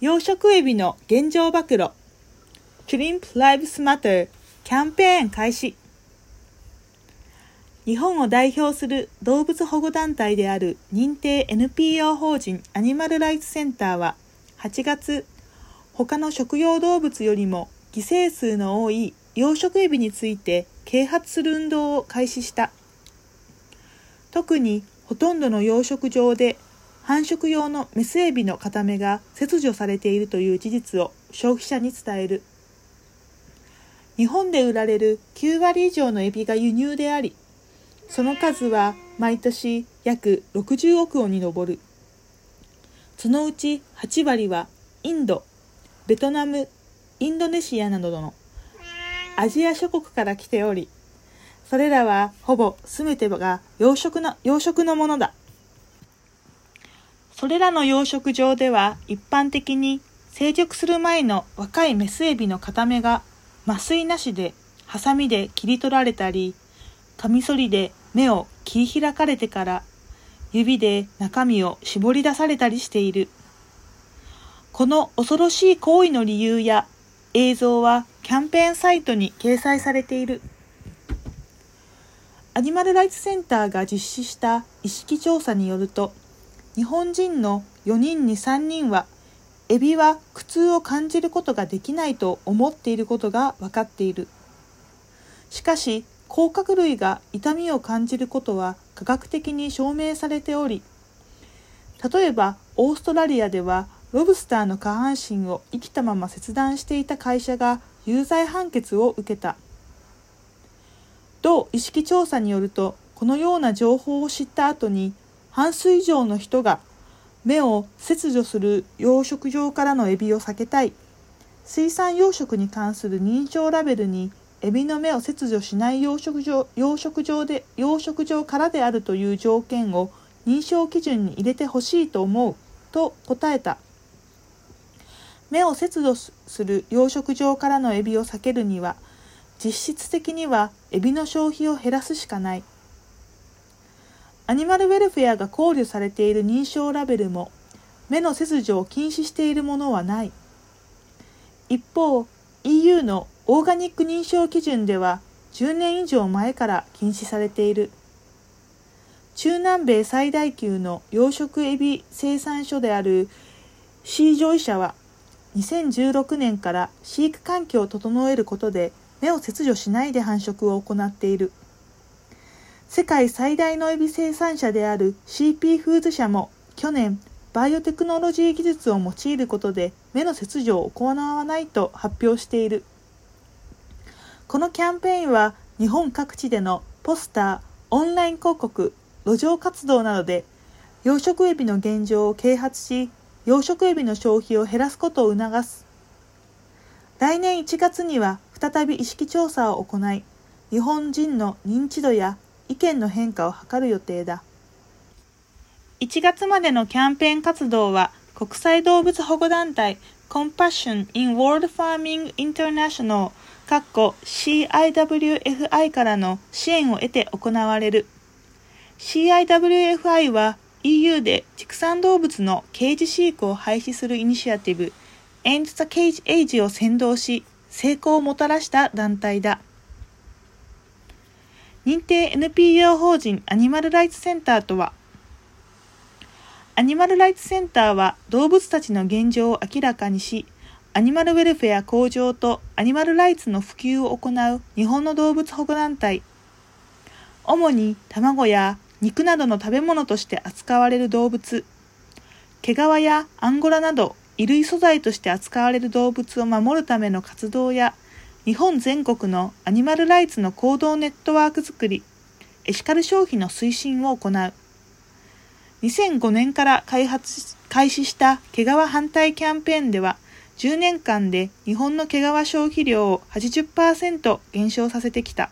養殖エビの現状暴露。Shrimp Lives Matter キャンペーン開始。日本を代表する動物保護団体である認定 NPO 法人アニマルライツセンターは8月他の食用動物よりも犠牲数の多い養殖エビについて啓発する運動を開始した。特にほとんどの養殖場で繁殖用のメスエビの片目が切除されているという事実を消費者に伝える。日本で売られる9割以上のエビが輸入でありその数は毎年約60億ウォンに上る。そのうち8割はインドベトナムインドネシアなどのアジア諸国から来ておりそれらはほぼ全てが養殖の養殖のものだ。それらの養殖場では一般的に成熟する前の若いメスエビの片目が麻酔なしでハサミで切り取られたり、カミソリで目を切り開かれてから指で中身を絞り出されたりしている。この恐ろしい行為の理由や映像はキャンペーンサイトに掲載されている。アニマルライツセンターが実施した意識調査によると、日本人の4人に3人はエビは苦痛を感じることができないと思っていることが分かっている。しかし甲殻類が痛みを感じることは科学的に証明されており例えばオーストラリアではロブスターの下半身を生きたまま切断していた会社が有罪判決を受けた。同意識調査によるとこのような情報を知った後に半数以上の人が目を切除する養殖場からのエビを避けたい。水産養殖に関する認証ラベルにエビの目を切除しない養殖場養殖場で養殖場からであるという条件を認証基準に入れてほしいと思う。と答えた。目を切除する養殖場からのエビを避けるには実質的にはエビの消費を減らすしかない。アニマルウェルフェアが考慮されている認証ラベルも目の切除を禁止しているものはない。一方 EU のオーガニック認証基準では10年以上前から禁止されている。中南米最大級の養殖エビ生産所であるシージョイ社は2016年から飼育環境を整えることで目を切除しないで繁殖を行っている。世界最大のエビ生産者である CP フーズ社も去年バイオテクノロジー技術を用いることで目の切除を行わないと発表している。このキャンペーンは日本各地でのポスターオンライン広告路上活動などで養殖エビの現状を啓発し養殖エビの消費を減らすことを促す。来年1月には再び意識調査を行い日本人の認知度や意見の変化を図る予定だ。1月までのキャンペーン活動は国際動物保護団体 Compassion in World Farming International CIWFI からの支援を得て行われる。CIWFI は EU で畜産動物のケージ飼育を廃止するイニシアティブ End the Cage Age を先導し成功をもたらした団体だ。認定 NPO 法人アニマルライツセンターとはアニマルライツセンターは動物たちの現状を明らかにしアニマルウェルフェア向上とアニマルライツの普及を行う日本の動物保護団体。主に卵や肉などの食べ物として扱われる動物。毛皮やアンゴラなど衣類素材として扱われる動物を守るための活動や日本全国のアニマルライツの行動ネットワーク作り、エシカル消費の推進を行う。2005年から開発、開始した毛皮反対キャンペーンでは、10年間で日本の毛皮消費量を80%減少させてきた。